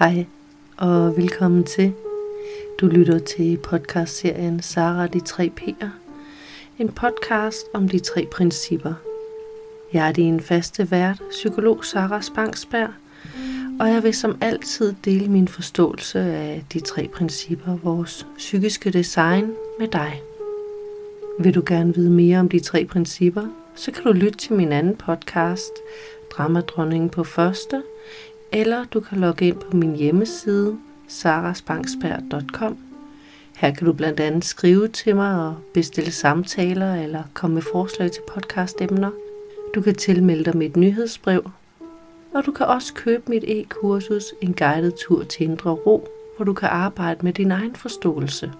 Hej og velkommen til. Du lytter til podcastserien Sara de tre P'er. En podcast om de tre principper. Jeg er din faste vært, psykolog Sara Spangsberg, og jeg vil som altid dele min forståelse af de tre principper, vores psykiske design, med dig. Vil du gerne vide mere om de tre principper, så kan du lytte til min anden podcast, Dramadronningen på første, eller du kan logge ind på min hjemmeside, saraspangsberg.com. Her kan du blandt andet skrive til mig og bestille samtaler eller komme med forslag til podcastemner. Du kan tilmelde dig mit nyhedsbrev, og du kan også købe mit e-kursus En guided tur til indre ro, hvor du kan arbejde med din egen forståelse.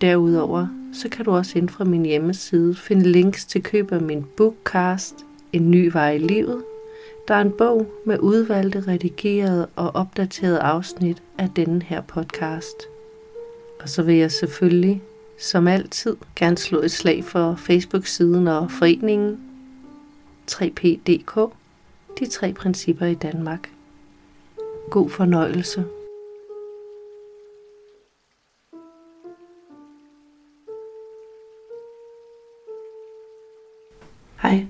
Derudover så kan du også ind fra min hjemmeside finde links til køb af min bookcast En ny vej i livet, der er en bog med udvalgte, redigerede og opdaterede afsnit af denne her podcast. Og så vil jeg selvfølgelig, som altid, gerne slå et slag for Facebook-siden og foreningen 3PDK, de tre principper i Danmark. God fornøjelse. Hej.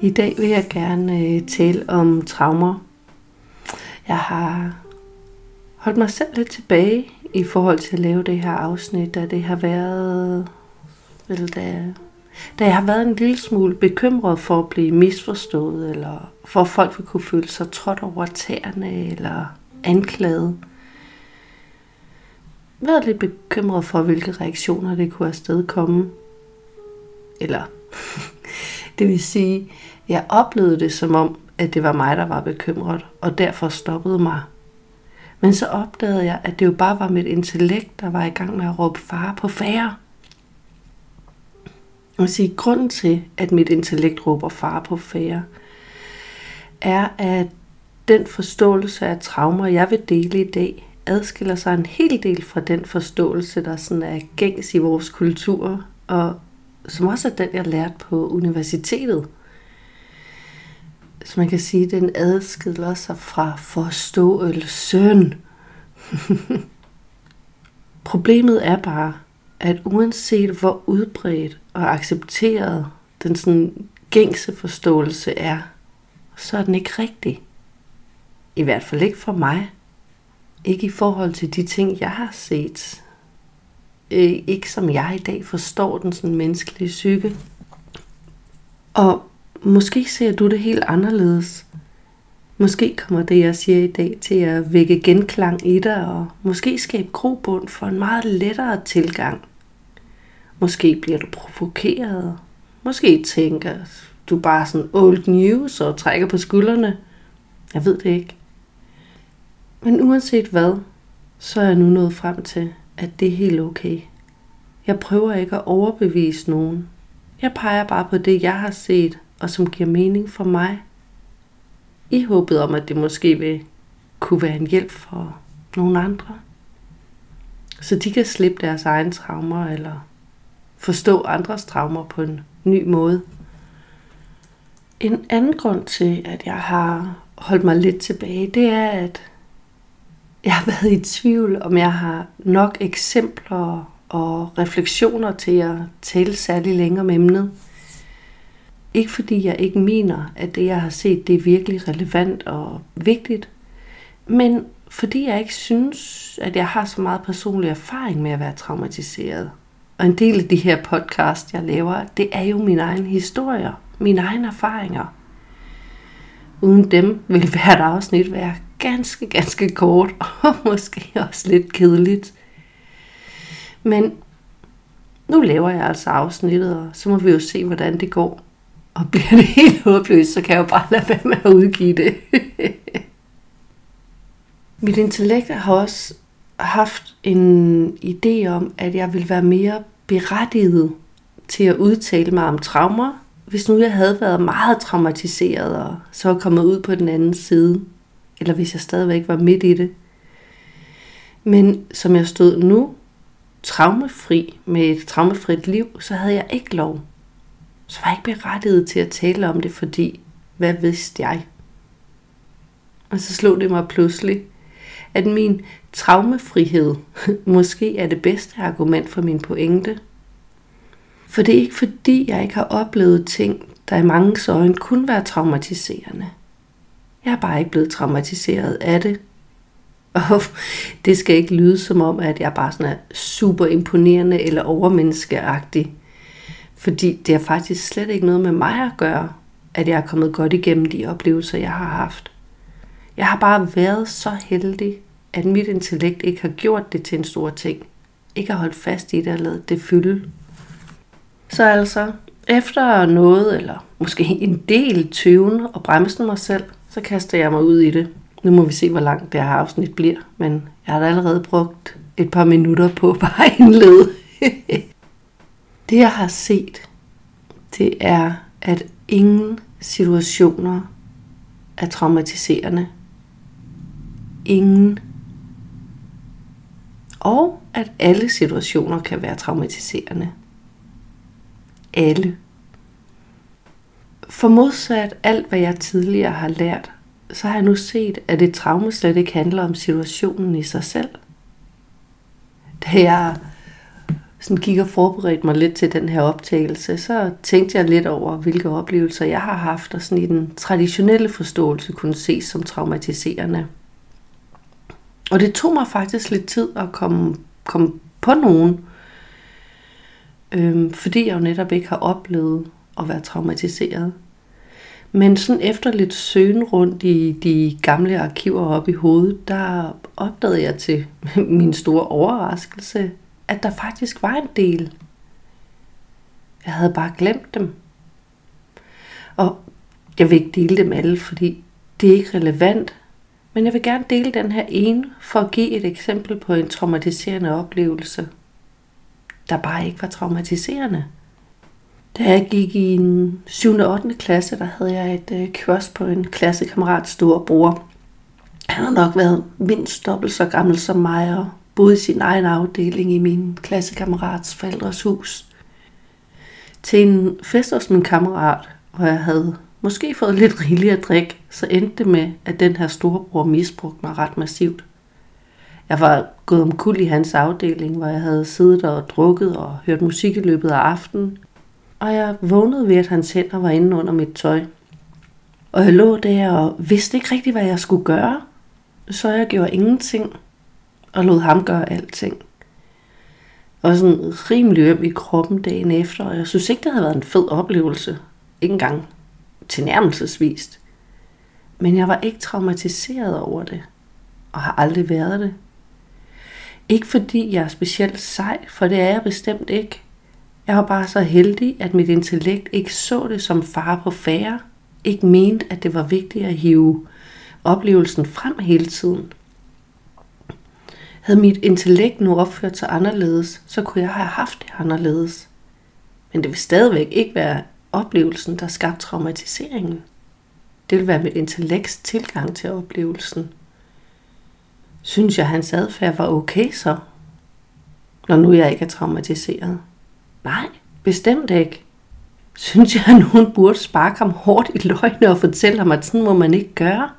I dag vil jeg gerne øh, tale om traumer. Jeg har holdt mig selv lidt tilbage i forhold til at lave det her afsnit, da det har været, vel, da, da jeg har været en lille smule bekymret for at blive misforstået, eller for at folk vil kunne føle sig trådt over tæerne, eller anklaget. Været lidt bekymret for, hvilke reaktioner det kunne afstedkomme. Eller det vil sige, jeg oplevede det som om, at det var mig, der var bekymret, og derfor stoppede mig. Men så opdagede jeg, at det jo bare var mit intellekt, der var i gang med at råbe far på færre. Og sige, grunden til, at mit intellekt råber far på færre, er, at den forståelse af traumer, jeg vil dele i dag, adskiller sig en hel del fra den forståelse, der sådan er gængs i vores kultur, og som også er den, jeg lærte på universitetet. Så man kan sige, den adskiller sig fra forståelsen. Problemet er bare, at uanset hvor udbredt og accepteret den sådan gængse forståelse er, så er den ikke rigtig. I hvert fald ikke for mig. Ikke i forhold til de ting, jeg har set øh, ikke som jeg i dag forstår den sådan menneskelige psyke. Og måske ser du det helt anderledes. Måske kommer det, jeg siger i dag, til at vække genklang i dig, og måske skabe grobund for en meget lettere tilgang. Måske bliver du provokeret. Måske tænker du bare sådan old news og trækker på skuldrene. Jeg ved det ikke. Men uanset hvad, så er jeg nu nået frem til, at det er helt okay. Jeg prøver ikke at overbevise nogen. Jeg peger bare på det, jeg har set, og som giver mening for mig. I håbet om, at det måske vil kunne være en hjælp for nogle andre. Så de kan slippe deres egne traumer, eller forstå andres traumer på en ny måde. En anden grund til, at jeg har holdt mig lidt tilbage, det er, at jeg har været i tvivl, om jeg har nok eksempler og refleksioner til at tale særlig længere om emnet. Ikke fordi jeg ikke mener, at det jeg har set, det er virkelig relevant og vigtigt, men fordi jeg ikke synes, at jeg har så meget personlig erfaring med at være traumatiseret. Og en del af de her podcast, jeg laver, det er jo mine egne historier, mine egne erfaringer. Uden dem vil hvert afsnit være ganske, ganske kort og måske også lidt kedeligt. Men nu laver jeg altså afsnittet, og så må vi jo se, hvordan det går. Og bliver det helt håbløst, så kan jeg jo bare lade være med at udgive det. Mit intellekt har også haft en idé om, at jeg vil være mere berettiget til at udtale mig om traumer, hvis nu jeg havde været meget traumatiseret og så var kommet ud på den anden side, eller hvis jeg stadigvæk var midt i det. Men som jeg stod nu, traumefri med et traumefrit liv, så havde jeg ikke lov. Så var jeg ikke berettiget til at tale om det, fordi hvad vidste jeg? Og så slog det mig pludselig, at min traumefrihed måske er det bedste argument for min pointe. For det er ikke fordi, jeg ikke har oplevet ting, der i mange øjne kunne være traumatiserende. Jeg er bare ikke blevet traumatiseret af det. Og det skal ikke lyde som om, at jeg bare sådan er super imponerende eller overmenneskeagtig. Fordi det har faktisk slet ikke noget med mig at gøre, at jeg er kommet godt igennem de oplevelser, jeg har haft. Jeg har bare været så heldig, at mit intellekt ikke har gjort det til en stor ting. Ikke har holdt fast i det og lavet det fylde. Så altså, efter noget, eller måske en del tøven og bremsen mig selv, så kaster jeg mig ud i det. Nu må vi se, hvor langt det her afsnit bliver, men jeg har da allerede brugt et par minutter på bare indlede. det jeg har set, det er, at ingen situationer er traumatiserende. Ingen. Og at alle situationer kan være traumatiserende. Alle. For modsat alt, hvad jeg tidligere har lært, så har jeg nu set, at et traume slet ikke handler om situationen i sig selv. Da jeg sådan gik og forberedte mig lidt til den her optagelse, så tænkte jeg lidt over, hvilke oplevelser jeg har haft, og sådan i den traditionelle forståelse kunne ses som traumatiserende. Og det tog mig faktisk lidt tid at komme, komme på nogen, øhm, fordi jeg jo netop ikke har oplevet at være traumatiseret. Men sådan efter lidt søgen rundt i de gamle arkiver op i hovedet, der opdagede jeg til min store overraskelse, at der faktisk var en del. Jeg havde bare glemt dem. Og jeg vil ikke dele dem alle, fordi det er ikke relevant. Men jeg vil gerne dele den her ene for at give et eksempel på en traumatiserende oplevelse, der bare ikke var traumatiserende. Da jeg gik i en 7. og 8. klasse, der havde jeg et øh, kiosk på en klassekammerats store bror. Han har nok været mindst dobbelt så gammel som mig og boede i sin egen afdeling i min klassekammerats forældres hus. Til en fest hos min kammerat, hvor jeg havde måske fået lidt rigeligt at drikke, så endte det med, at den her storebror misbrugte mig ret massivt. Jeg var gået omkuld i hans afdeling, hvor jeg havde siddet og drukket og hørt musik i løbet af aftenen, og jeg vågnede ved, at hans hænder var inde under mit tøj. Og jeg lå der og vidste ikke rigtigt, hvad jeg skulle gøre, så jeg gjorde ingenting og lod ham gøre alting. Og sådan rimelig øm i kroppen dagen efter, og jeg synes ikke, det havde været en fed oplevelse. Ikke engang tilnærmelsesvist. Men jeg var ikke traumatiseret over det, og har aldrig været det. Ikke fordi jeg er specielt sej, for det er jeg bestemt ikke. Jeg var bare så heldig, at mit intellekt ikke så det som fare på færre, ikke mente, at det var vigtigt at hive oplevelsen frem hele tiden. Havde mit intellekt nu opført sig anderledes, så kunne jeg have haft det anderledes. Men det vil stadigvæk ikke være oplevelsen, der skabte traumatiseringen. Det vil være mit intellekts tilgang til oplevelsen. Synes jeg, hans adfærd var okay så? Når nu jeg ikke er traumatiseret. Nej, bestemt ikke. Synes jeg, at nogen burde sparke ham hårdt i løgne og fortælle ham, at sådan må man ikke gøre?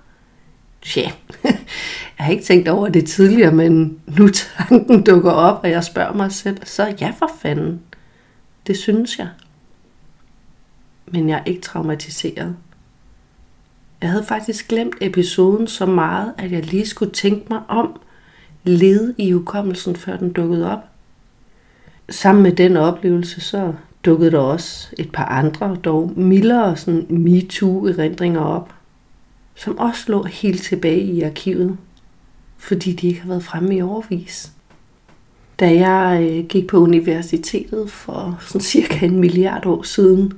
Tja, jeg har ikke tænkt over det tidligere, men nu tanken dukker op, og jeg spørger mig selv, så ja for fanden. Det synes jeg. Men jeg er ikke traumatiseret. Jeg havde faktisk glemt episoden så meget, at jeg lige skulle tænke mig om, lede i hukommelsen, før den dukkede op. Sammen med den oplevelse, så dukkede der også et par andre, dog mildere sådan MeToo-erindringer op, som også lå helt tilbage i arkivet, fordi de ikke har været fremme i overvis. Da jeg øh, gik på universitetet for sådan cirka en milliard år siden,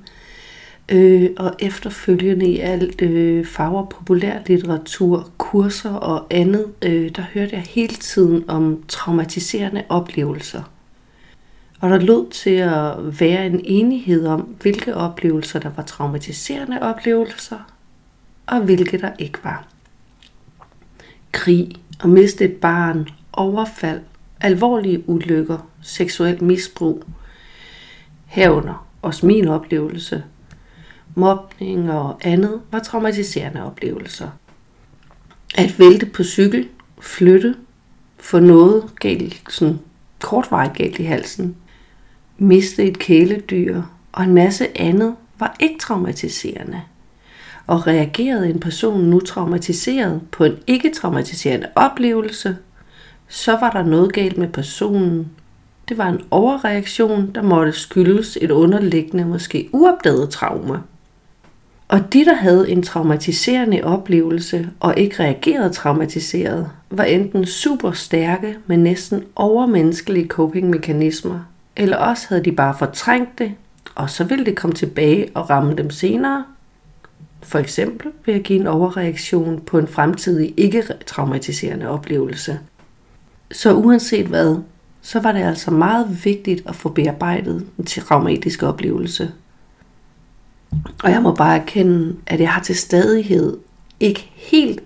øh, og efterfølgende i alt øh, farver populær litteratur, kurser og andet, øh, der hørte jeg hele tiden om traumatiserende oplevelser – og der lød til at være en enighed om, hvilke oplevelser der var traumatiserende oplevelser, og hvilke der ikke var. Krig, at miste et barn, overfald, alvorlige ulykker, seksuel misbrug, herunder også min oplevelse, mobning og andet var traumatiserende oplevelser. At vælte på cykel, flytte, få noget galt, sådan kortvarigt galt i halsen, miste et kæledyr og en masse andet var ikke traumatiserende. Og reagerede en person nu traumatiseret på en ikke-traumatiserende oplevelse, så var der noget galt med personen. Det var en overreaktion, der måtte skyldes et underliggende, måske uopdaget traume. Og de, der havde en traumatiserende oplevelse og ikke reagerede traumatiseret, var enten super stærke med næsten overmenneskelige coping-mekanismer, eller også havde de bare fortrængt det, og så ville det komme tilbage og ramme dem senere. For eksempel ved at give en overreaktion på en fremtidig ikke-traumatiserende oplevelse. Så uanset hvad, så var det altså meget vigtigt at få bearbejdet en traumatisk oplevelse. Og jeg må bare erkende, at jeg har til stadighed ikke helt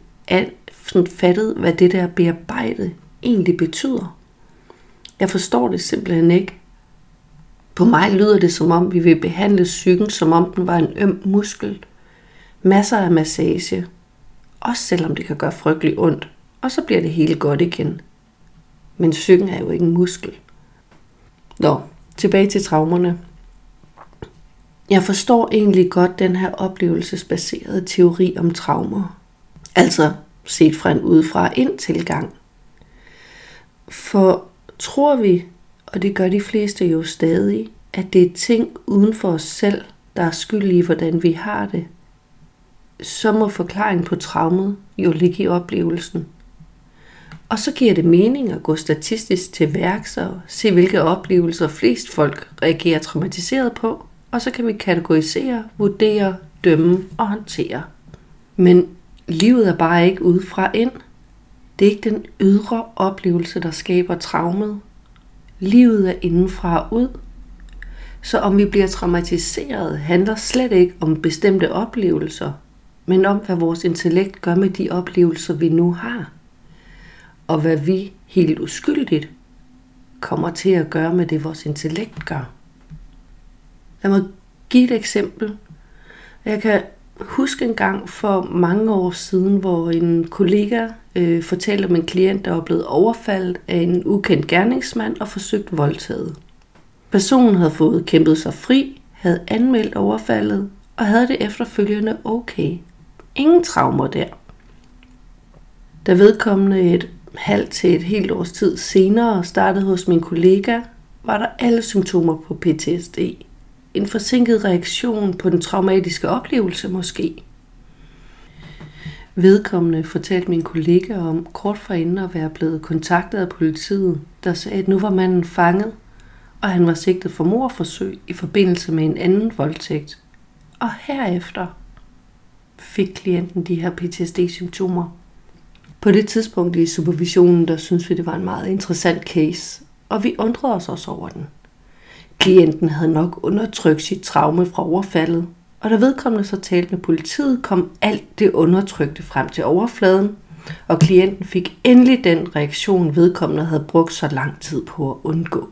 fattet, hvad det der bearbejde egentlig betyder. Jeg forstår det simpelthen ikke. På mig lyder det som om, vi vil behandle psyken, som om den var en øm muskel. Masser af massage. Også selvom det kan gøre frygtelig ondt. Og så bliver det hele godt igen. Men psyken er jo ikke en muskel. Nå, tilbage til traumerne. Jeg forstår egentlig godt den her oplevelsesbaserede teori om traumer. Altså set fra en udefra ind tilgang. For tror vi, og det gør de fleste jo stadig, at det er ting uden for os selv, der er skyld i, hvordan vi har det, så må forklaringen på traumet jo ligge i oplevelsen. Og så giver det mening at gå statistisk til værks og se, hvilke oplevelser flest folk reagerer traumatiseret på, og så kan vi kategorisere, vurdere, dømme og håndtere. Men livet er bare ikke udefra ind. Det er ikke den ydre oplevelse, der skaber traumet. Livet er indenfra og ud. Så om vi bliver traumatiseret, handler slet ikke om bestemte oplevelser, men om, hvad vores intellekt gør med de oplevelser, vi nu har. Og hvad vi helt uskyldigt kommer til at gøre med det, vores intellekt gør. Lad mig give et eksempel. Jeg kan huske en gang for mange år siden, hvor en kollega øh, fortalte om en klient, der var blevet overfaldet af en ukendt gerningsmand og forsøgt voldtaget. Personen havde fået kæmpet sig fri, havde anmeldt overfaldet og havde det efterfølgende okay. Ingen traumer der. Da vedkommende et halvt til et helt års tid senere startede hos min kollega, var der alle symptomer på PTSD en forsinket reaktion på den traumatiske oplevelse måske. Vedkommende fortalte min kollega om kort forinden at være blevet kontaktet af politiet, der sagde, at nu var manden fanget, og han var sigtet for morforsøg i forbindelse med en anden voldtægt. Og herefter fik klienten de her PTSD-symptomer. På det tidspunkt i supervisionen, der synes vi, det var en meget interessant case, og vi undrede os også over den. Klienten havde nok undertrykt sit traume fra overfaldet, og da vedkommende så talte med politiet, kom alt det undertrykte frem til overfladen, og klienten fik endelig den reaktion, vedkommende havde brugt så lang tid på at undgå.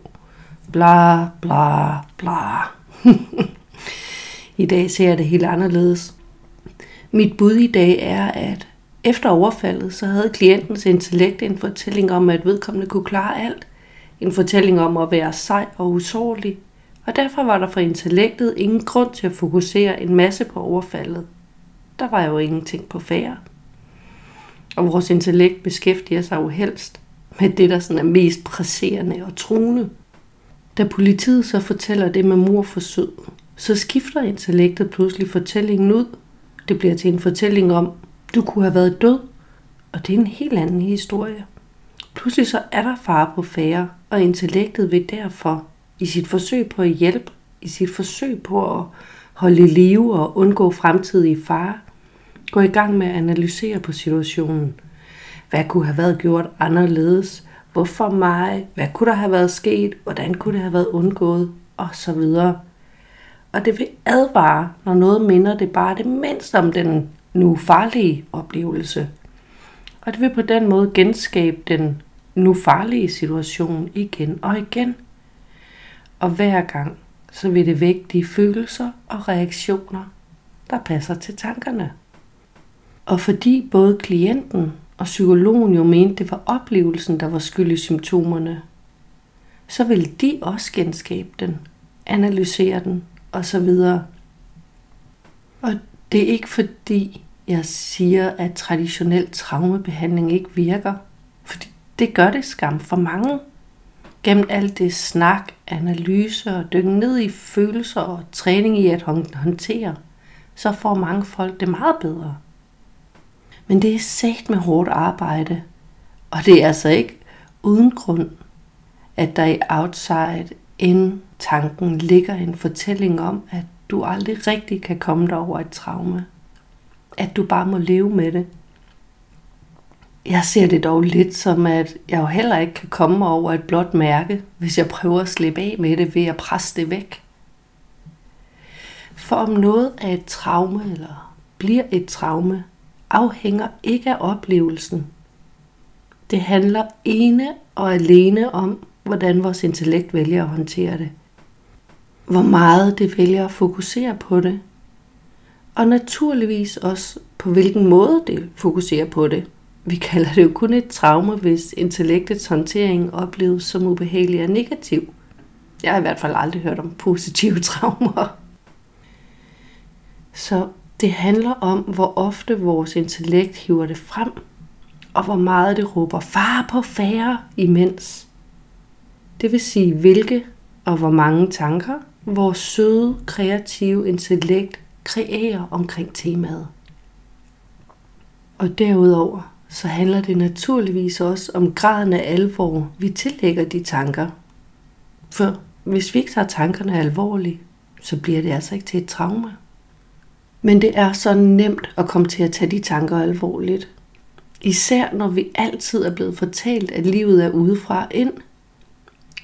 Bla, bla, bla. I dag ser jeg det helt anderledes. Mit bud i dag er, at efter overfaldet, så havde klientens intellekt en fortælling om, at vedkommende kunne klare alt – en fortælling om at være sej og usårlig, og derfor var der for intellektet ingen grund til at fokusere en masse på overfaldet. Der var jo ingenting på færre. Og vores intellekt beskæftiger sig jo helst med det, der sådan er mest presserende og truende. Da politiet så fortæller det med morforsøg, så skifter intellektet pludselig fortællingen ud. Det bliver til en fortælling om, du kunne have været død, og det er en helt anden historie. Pludselig så er der fare på færre, og intellektet vil derfor i sit forsøg på at hjælpe, i sit forsøg på at holde i live og undgå fremtidige fare, gå i gang med at analysere på situationen. Hvad kunne have været gjort anderledes? Hvorfor mig? Hvad kunne der have været sket? Hvordan kunne det have været undgået? Og så videre. Og det vil advare, når noget minder det bare det mindste om den nu farlige oplevelse. Og det vil på den måde genskabe den nu farlige situation igen og igen. Og hver gang, så vil det vække de følelser og reaktioner, der passer til tankerne. Og fordi både klienten og psykologen jo mente, det var oplevelsen, der var skyld i symptomerne, så ville de også genskabe den, analysere den osv. Og det er ikke fordi, jeg siger, at traditionel traumebehandling ikke virker. Det gør det skam for mange. Gennem alt det snak, analyse og dykke ned i følelser og træning i at håndtere, så får mange folk det meget bedre. Men det er sagt med hårdt arbejde, og det er altså ikke uden grund, at der i outside in tanken ligger en fortælling om, at du aldrig rigtig kan komme dig over et traume. At du bare må leve med det. Jeg ser det dog lidt som, at jeg jo heller ikke kan komme over et blåt mærke, hvis jeg prøver at slippe af med det ved at presse det væk. For om noget er et traume eller bliver et traume, afhænger ikke af oplevelsen. Det handler ene og alene om, hvordan vores intellekt vælger at håndtere det. Hvor meget det vælger at fokusere på det. Og naturligvis også på hvilken måde det fokuserer på det. Vi kalder det jo kun et traume, hvis intellektets håndtering opleves som ubehagelig og negativ. Jeg har i hvert fald aldrig hørt om positive traumer. Så det handler om, hvor ofte vores intellekt hiver det frem, og hvor meget det råber far på færre imens. Det vil sige, hvilke og hvor mange tanker vores søde, kreative intellekt kreerer omkring temaet. Og derudover så handler det naturligvis også om graden af alvor, vi tillægger de tanker. For hvis vi ikke tager tankerne alvorligt, så bliver det altså ikke til et traume. Men det er så nemt at komme til at tage de tanker alvorligt. Især når vi altid er blevet fortalt, at livet er udefra ind.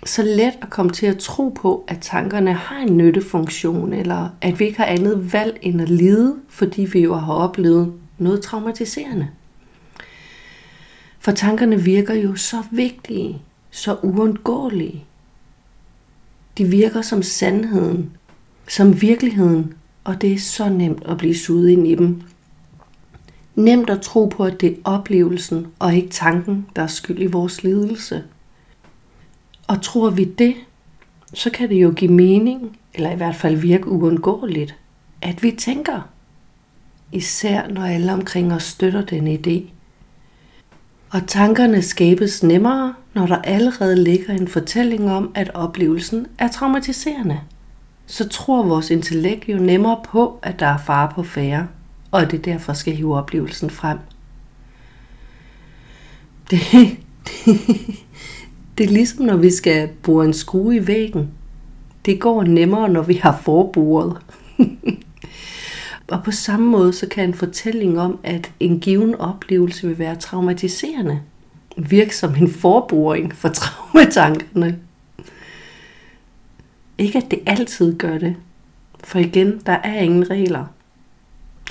Så let at komme til at tro på, at tankerne har en nyttefunktion, eller at vi ikke har andet valg end at lide, fordi vi jo har oplevet noget traumatiserende. For tankerne virker jo så vigtige, så uundgåelige. De virker som sandheden, som virkeligheden, og det er så nemt at blive suget ind i dem. Nemt at tro på, at det er oplevelsen og ikke tanken, der er skyld i vores lidelse. Og tror vi det, så kan det jo give mening, eller i hvert fald virke uundgåeligt, at vi tænker. Især når alle omkring os støtter den idé. Og tankerne skabes nemmere, når der allerede ligger en fortælling om, at oplevelsen er traumatiserende så tror vores intellekt jo nemmere på, at der er fare på færre, og at det derfor skal hive oplevelsen frem. Det, det, det er ligesom når vi skal bore en skrue i væggen. Det går nemmere, når vi har forboret. og på samme måde så kan en fortælling om, at en given oplevelse vil være traumatiserende, virke som en forboring for traumatankerne. Ikke at det altid gør det. For igen, der er ingen regler.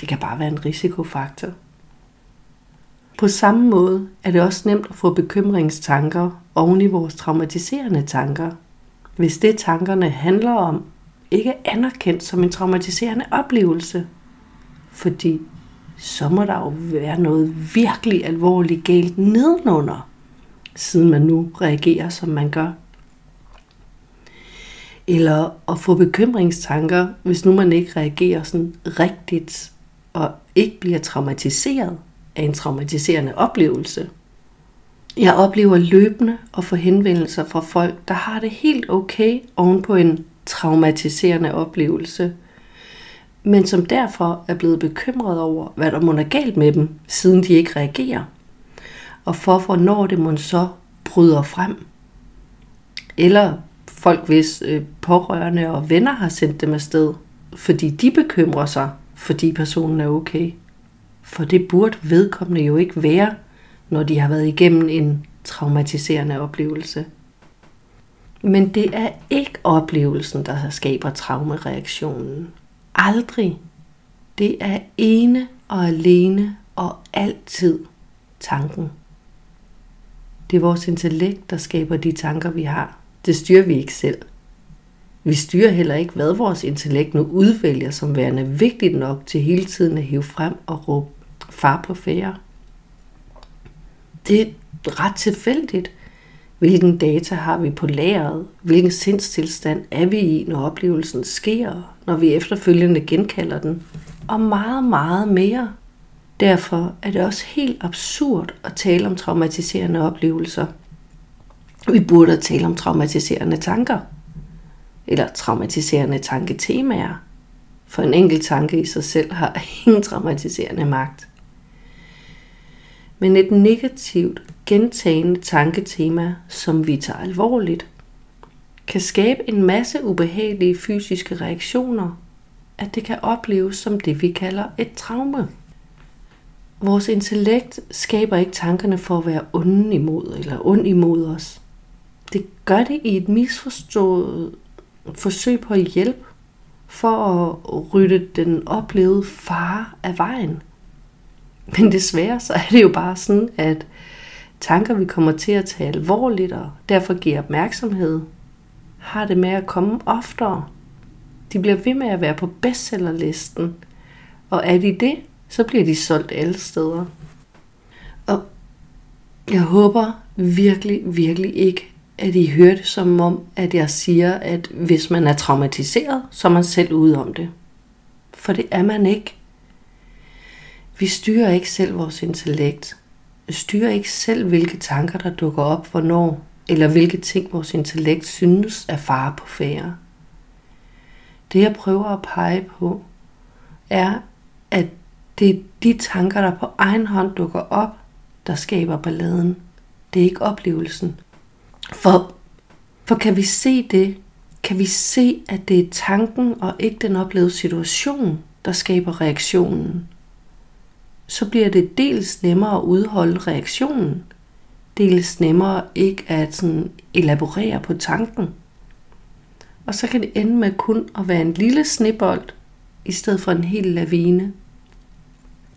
Det kan bare være en risikofaktor. På samme måde er det også nemt at få bekymringstanker oven i vores traumatiserende tanker, hvis det tankerne handler om, ikke er anerkendt som en traumatiserende oplevelse. Fordi så må der jo være noget virkelig alvorligt galt nedenunder, siden man nu reagerer, som man gør eller at få bekymringstanker, hvis nu man ikke reagerer sådan rigtigt, og ikke bliver traumatiseret af en traumatiserende oplevelse. Jeg oplever løbende at få henvendelser fra folk, der har det helt okay oven på en traumatiserende oplevelse, men som derfor er blevet bekymret over, hvad der må er galt med dem, siden de ikke reagerer, og for hvornår det må så bryder frem. Eller folk, hvis øh, pårørende og venner har sendt dem afsted, fordi de bekymrer sig, fordi personen er okay. For det burde vedkommende jo ikke være, når de har været igennem en traumatiserende oplevelse. Men det er ikke oplevelsen, der skaber traumereaktionen. Aldrig. Det er ene og alene og altid tanken. Det er vores intellekt, der skaber de tanker, vi har. Det styrer vi ikke selv. Vi styrer heller ikke, hvad vores intellekt nu udvælger som værende vigtigt nok til hele tiden at hive frem og råbe far på færre. Det er ret tilfældigt. Hvilken data har vi på lageret? Hvilken sindstilstand er vi i, når oplevelsen sker, når vi efterfølgende genkalder den? Og meget, meget mere. Derfor er det også helt absurd at tale om traumatiserende oplevelser. Vi burde tale om traumatiserende tanker. Eller traumatiserende tanketemaer. For en enkelt tanke i sig selv har ingen traumatiserende magt. Men et negativt, gentagende tanketema, som vi tager alvorligt, kan skabe en masse ubehagelige fysiske reaktioner, at det kan opleves som det, vi kalder et traume. Vores intellekt skaber ikke tankerne for at være onde imod eller ond imod os. Det gør det i et misforstået forsøg på at hjælpe for at rydde den oplevede fare af vejen. Men desværre så er det jo bare sådan, at tanker, vi kommer til at tage alvorligt og derfor giver opmærksomhed, har det med at komme oftere. De bliver ved med at være på bestsellerlisten, og er de det, så bliver de solgt alle steder. Og jeg håber virkelig, virkelig ikke, at I hører det som om, at jeg siger, at hvis man er traumatiseret, så er man selv ude om det. For det er man ikke. Vi styrer ikke selv vores intellekt. Vi styrer ikke selv, hvilke tanker, der dukker op, hvornår, eller hvilke ting vores intellekt synes er fare på færre. Det jeg prøver at pege på, er, at det er de tanker, der på egen hånd dukker op, der skaber balladen. Det er ikke oplevelsen. For, for kan vi se det, kan vi se, at det er tanken og ikke den oplevede situation, der skaber reaktionen, så bliver det dels nemmere at udholde reaktionen, dels nemmere ikke at sådan elaborere på tanken. Og så kan det ende med kun at være en lille snebold, i stedet for en hel lavine.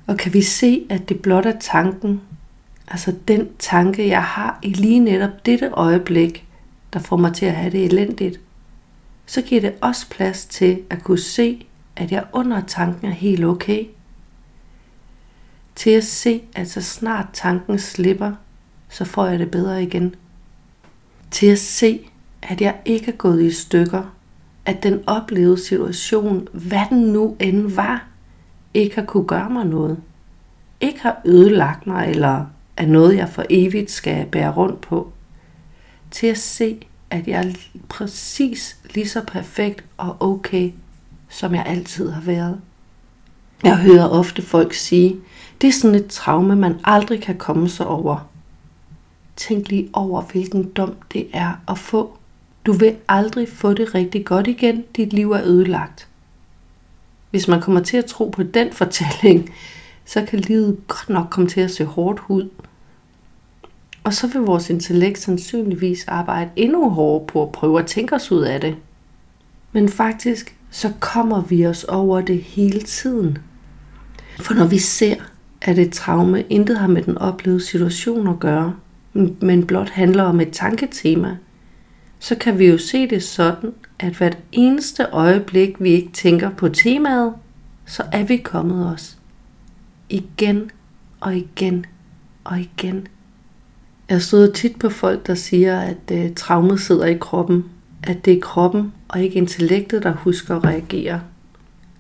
Og kan vi se, at det blot er tanken, altså den tanke, jeg har i lige netop dette øjeblik, der får mig til at have det elendigt, så giver det også plads til at kunne se, at jeg under tanken er helt okay. Til at se, at så snart tanken slipper, så får jeg det bedre igen. Til at se, at jeg ikke er gået i stykker, at den oplevede situation, hvad den nu end var, ikke har kunne gøre mig noget. Ikke har ødelagt mig, eller er noget, jeg for evigt skal bære rundt på. Til at se, at jeg er præcis lige så perfekt og okay, som jeg altid har været. Jeg hører ofte folk sige, det er sådan et traume, man aldrig kan komme sig over. Tænk lige over, hvilken dom det er at få. Du vil aldrig få det rigtig godt igen. Dit liv er ødelagt. Hvis man kommer til at tro på den fortælling, så kan livet godt nok komme til at se hårdt ud. Og så vil vores intellekt sandsynligvis arbejde endnu hårdere på at prøve at tænke os ud af det. Men faktisk, så kommer vi os over det hele tiden. For når vi ser, at et traume intet har med den oplevede situation at gøre, men blot handler om et tanketema, så kan vi jo se det sådan, at hvert eneste øjeblik, vi ikke tænker på temaet, så er vi kommet os. Igen og igen og igen. Jeg støder tit på folk, der siger, at øh, traumet sidder i kroppen. At det er kroppen og ikke intellektet, der husker at reagere.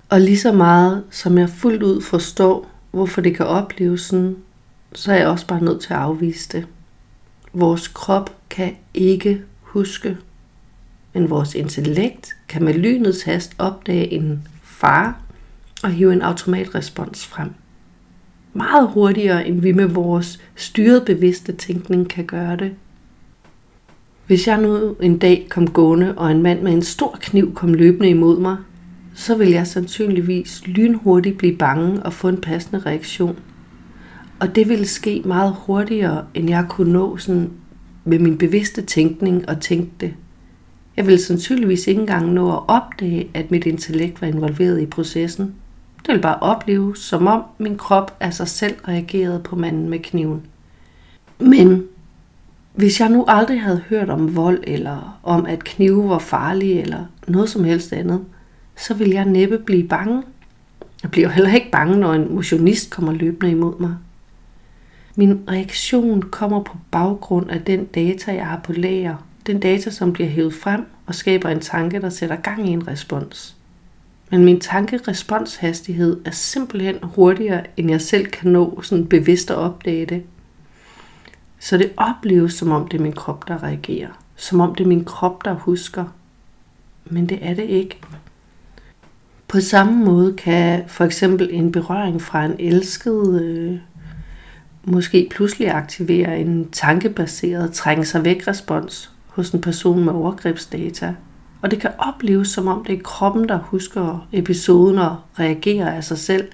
Og lige så meget, som jeg fuldt ud forstår, hvorfor det kan opleves sådan, så er jeg også bare nødt til at afvise det. Vores krop kan ikke huske, men vores intellekt kan med lynets hast opdage en far og hive en automatrespons frem. Meget hurtigere, end vi med vores styret bevidste tænkning kan gøre det. Hvis jeg nu en dag kom gående, og en mand med en stor kniv kom løbende imod mig, så vil jeg sandsynligvis lynhurtigt blive bange og få en passende reaktion. Og det ville ske meget hurtigere, end jeg kunne nå sådan med min bevidste tænkning og tænke det. Jeg ville sandsynligvis ikke engang nå at opdage, at mit intellekt var involveret i processen. Det ville bare opleve, som om min krop af sig selv reagerede på manden med kniven. Men hvis jeg nu aldrig havde hørt om vold, eller om at knive var farlige, eller noget som helst andet, så vil jeg næppe blive bange. Jeg bliver heller ikke bange, når en motionist kommer løbende imod mig. Min reaktion kommer på baggrund af den data, jeg har på lager. Den data, som bliver hævet frem og skaber en tanke, der sætter gang i en respons. Men min tankeresponshastighed er simpelthen hurtigere, end jeg selv kan nå sådan bevidst at opdage det. Så det opleves, som om det er min krop, der reagerer. Som om det er min krop, der husker. Men det er det ikke. På samme måde kan for eksempel en berøring fra en elsket øh, måske pludselig aktivere en tankebaseret trænge sig væk respons hos en person med overgrebsdata. Og det kan opleves som om det er kroppen, der husker episoden og reagerer af sig selv.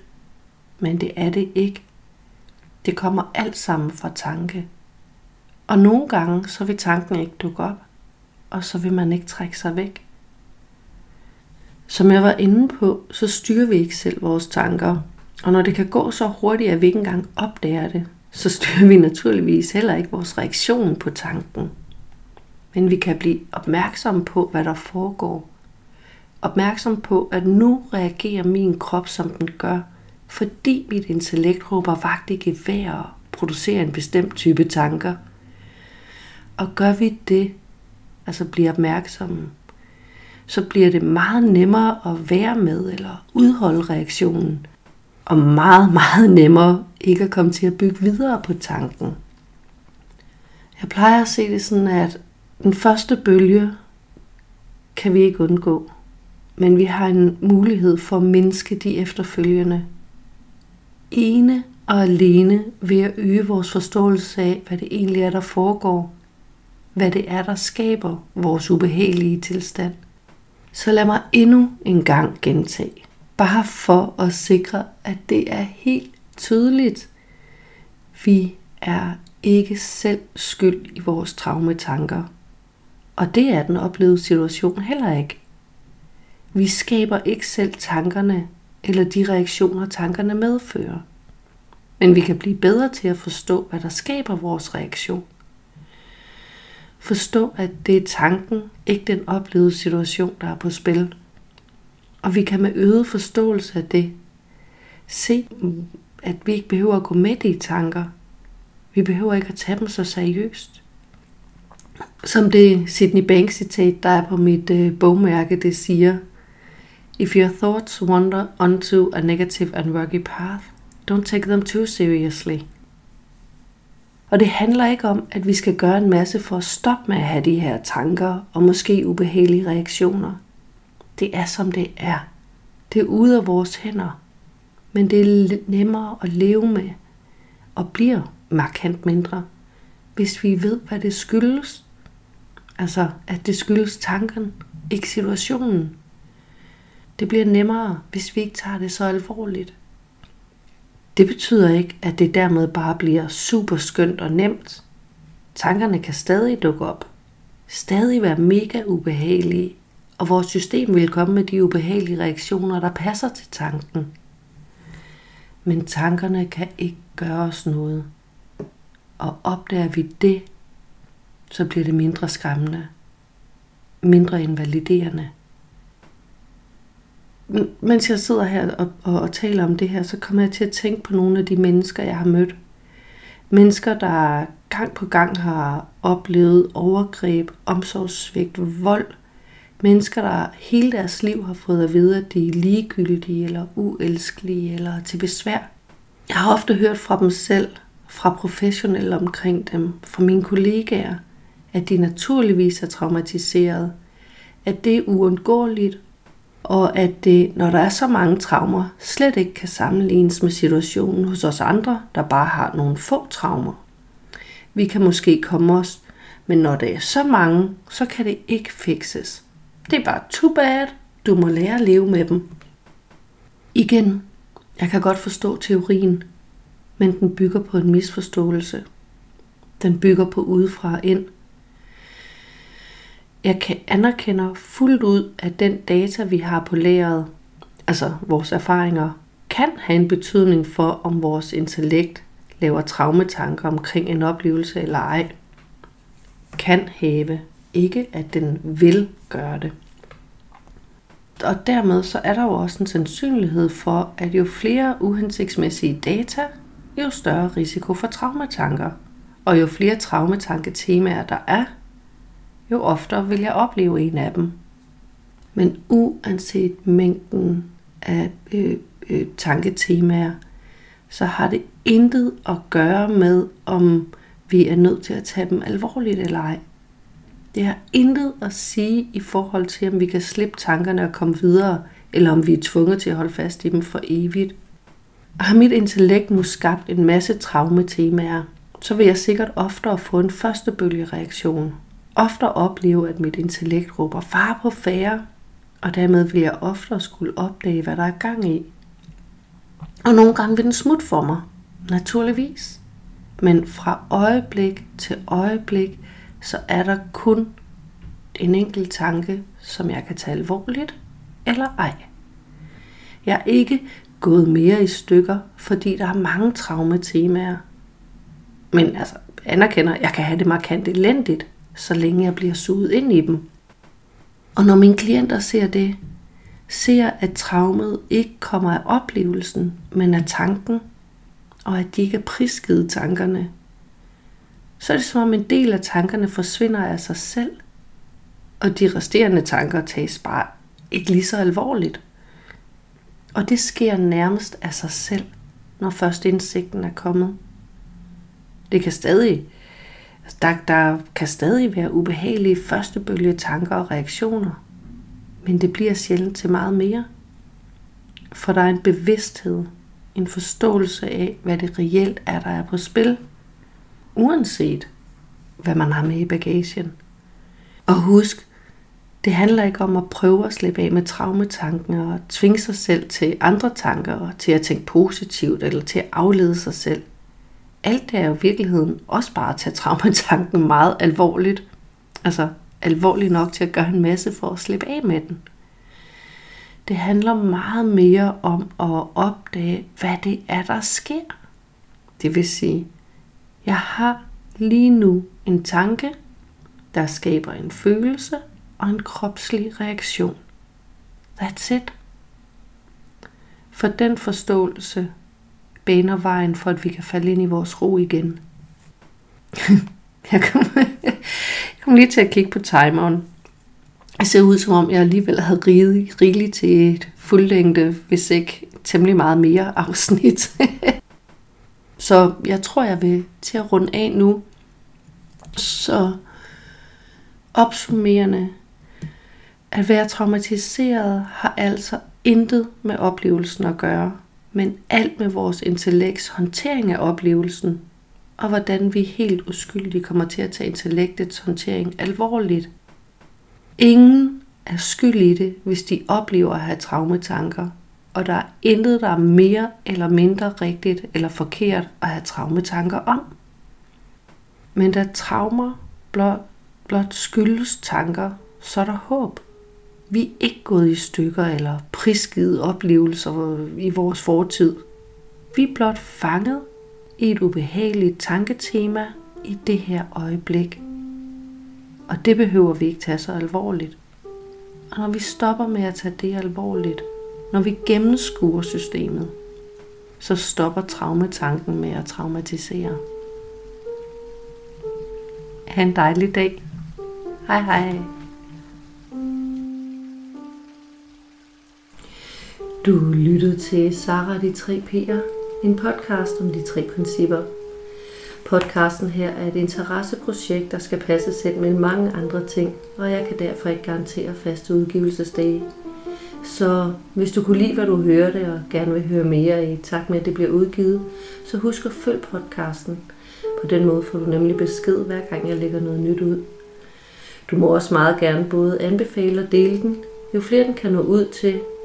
Men det er det ikke. Det kommer alt sammen fra tanke. Og nogle gange, så vil tanken ikke dukke op, og så vil man ikke trække sig væk. Som jeg var inde på, så styrer vi ikke selv vores tanker. Og når det kan gå så hurtigt, at vi ikke engang opdager det, så styrer vi naturligvis heller ikke vores reaktion på tanken. Men vi kan blive opmærksom på, hvad der foregår. Opmærksom på, at nu reagerer min krop, som den gør, fordi mit intellekt råber vagt i gevær og producerer en bestemt type tanker. Og gør vi det, altså bliver opmærksomme, så bliver det meget nemmere at være med eller udholde reaktionen. Og meget, meget nemmere ikke at komme til at bygge videre på tanken. Jeg plejer at se det sådan, at den første bølge kan vi ikke undgå, men vi har en mulighed for at mindske de efterfølgende. Ene og alene ved at øge vores forståelse af, hvad det egentlig er, der foregår. Hvad det er, der skaber vores ubehagelige tilstand. Så lad mig endnu en gang gentage. Bare for at sikre, at det er helt tydeligt. Vi er ikke selv skyld i vores traumetanker. Og det er den oplevede situation heller ikke. Vi skaber ikke selv tankerne eller de reaktioner, tankerne medfører. Men vi kan blive bedre til at forstå, hvad der skaber vores reaktion. Forstå, at det er tanken, ikke den oplevede situation, der er på spil. Og vi kan med øget forståelse af det se, at vi ikke behøver at gå med de tanker. Vi behøver ikke at tage dem så seriøst. Som det Sydney Banks citat, der er på mit øh, bogmærke, det siger, If your thoughts wander onto a negative and rocky path, don't take them too seriously. Og det handler ikke om, at vi skal gøre en masse for at stoppe med at have de her tanker og måske ubehagelige reaktioner. Det er som det er. Det er ude af vores hænder. Men det er nemmere at leve med og bliver markant mindre, hvis vi ved, hvad det skyldes. Altså, at det skyldes tanken, ikke situationen. Det bliver nemmere, hvis vi ikke tager det så alvorligt. Det betyder ikke, at det dermed bare bliver super skønt og nemt. Tankerne kan stadig dukke op. Stadig være mega ubehagelige. Og vores system vil komme med de ubehagelige reaktioner, der passer til tanken. Men tankerne kan ikke gøre os noget. Og opdager vi det, så bliver det mindre skræmmende. Mindre invaliderende mens jeg sidder her og, og, og taler om det her, så kommer jeg til at tænke på nogle af de mennesker, jeg har mødt. Mennesker, der gang på gang har oplevet overgreb, omsorgssvigt, vold. Mennesker, der hele deres liv har fået at vide, at de er ligegyldige eller uelskelige eller til besvær. Jeg har ofte hørt fra dem selv, fra professionelle omkring dem, fra mine kollegaer, at de naturligvis er traumatiseret, at det er uundgåeligt og at det, når der er så mange traumer, slet ikke kan sammenlignes med situationen hos os andre, der bare har nogle få traumer. Vi kan måske komme os, men når der er så mange, så kan det ikke fikses. Det er bare too bad. Du må lære at leve med dem. Igen, jeg kan godt forstå teorien, men den bygger på en misforståelse. Den bygger på udefra ind – jeg kan anerkender fuldt ud, at den data, vi har på lageret, altså vores erfaringer, kan have en betydning for, om vores intellekt laver traumetanker omkring en oplevelse eller ej. Kan have, ikke at den vil gøre det. Og dermed så er der jo også en sandsynlighed for, at jo flere uhensigtsmæssige data jo større risiko for traumatanker. Og jo flere traumetanke temaer der er, jo oftere vil jeg opleve en af dem. Men uanset mængden af øh, øh, tanketemaer, så har det intet at gøre med, om vi er nødt til at tage dem alvorligt eller ej. Det har intet at sige i forhold til, om vi kan slippe tankerne og komme videre, eller om vi er tvunget til at holde fast i dem for evigt. Og har mit intellekt nu skabt en masse traumetemaer, så vil jeg sikkert oftere få en første bølgereaktion ofte opleve, at mit intellekt råber far på færre, og dermed vil jeg oftere skulle opdage, hvad der er gang i. Og nogle gange vil den smutte for mig, naturligvis. Men fra øjeblik til øjeblik, så er der kun en enkelt tanke, som jeg kan tage alvorligt, eller ej. Jeg er ikke gået mere i stykker, fordi der er mange traumatemaer. Men altså, anerkender, jeg kan have det markant elendigt, så længe jeg bliver suget ind i dem. Og når mine klienter ser det, ser at traumet ikke kommer af oplevelsen, men af tanken, og at de ikke er prisgivet tankerne, så er det som om en del af tankerne forsvinder af sig selv, og de resterende tanker tages bare ikke lige så alvorligt. Og det sker nærmest af sig selv, når først indsigten er kommet. Det kan stadig, altså der, der kan stadig være ubehagelige førstebølge tanker og reaktioner, men det bliver sjældent til meget mere. For der er en bevidsthed, en forståelse af, hvad det reelt er, der er på spil, uanset hvad man har med i bagagen. Og husk, det handler ikke om at prøve at slippe af med traumetanken og tvinge sig selv til andre tanker og til at tænke positivt eller til at aflede sig selv. Alt det er jo i virkeligheden også bare at tage traumetanken meget alvorligt. Altså alvorligt nok til at gøre en masse for at slippe af med den. Det handler meget mere om at opdage, hvad det er, der sker. Det vil sige, jeg har lige nu en tanke, der skaber en følelse og en kropslig reaktion. That's it. For den forståelse baner vejen for, at vi kan falde ind i vores ro igen. jeg, kom, jeg kom lige til at kigge på timeren. Det ser ud som om, jeg alligevel havde riget rigeligt til et fuldlængde, hvis ikke temmelig meget mere afsnit. Så jeg tror, jeg vil til at runde af nu. Så opsummerende, at være traumatiseret har altså intet med oplevelsen at gøre, men alt med vores intellekts håndtering af oplevelsen, og hvordan vi helt uskyldigt kommer til at tage intellektets håndtering alvorligt. Ingen er skyld i det, hvis de oplever at have traumetanker, og der er intet, der er mere eller mindre rigtigt eller forkert at have traumetanker om. Men da traumer blot, blot skyldes tanker, så er der håb. Vi er ikke gået i stykker eller prisgivet oplevelser i vores fortid. Vi er blot fanget i et ubehageligt tanketema i det her øjeblik. Og det behøver vi ikke tage så alvorligt. Og når vi stopper med at tage det alvorligt, når vi gennemskuer systemet, så stopper traumetanken med at traumatisere. Ha' en dejlig dag. Hej hej. Du lyttede til Sara de tre P'er, en podcast om de tre principper. Podcasten her er et interesseprojekt, der skal passe selv med mange andre ting, og jeg kan derfor ikke garantere faste udgivelsesdage. Så hvis du kunne lide, hvad du hørte, og gerne vil høre mere i takt med, at det bliver udgivet, så husk at følge podcasten. På den måde får du nemlig besked, hver gang jeg lægger noget nyt ud. Du må også meget gerne både anbefale og dele den. Jo flere den kan nå ud til,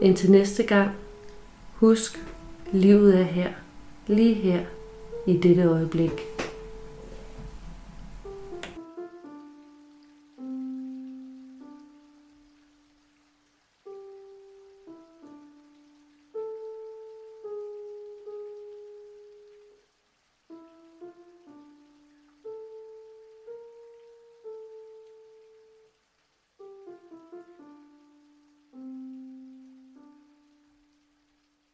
Indtil næste gang, husk, livet er her, lige her i dette øjeblik.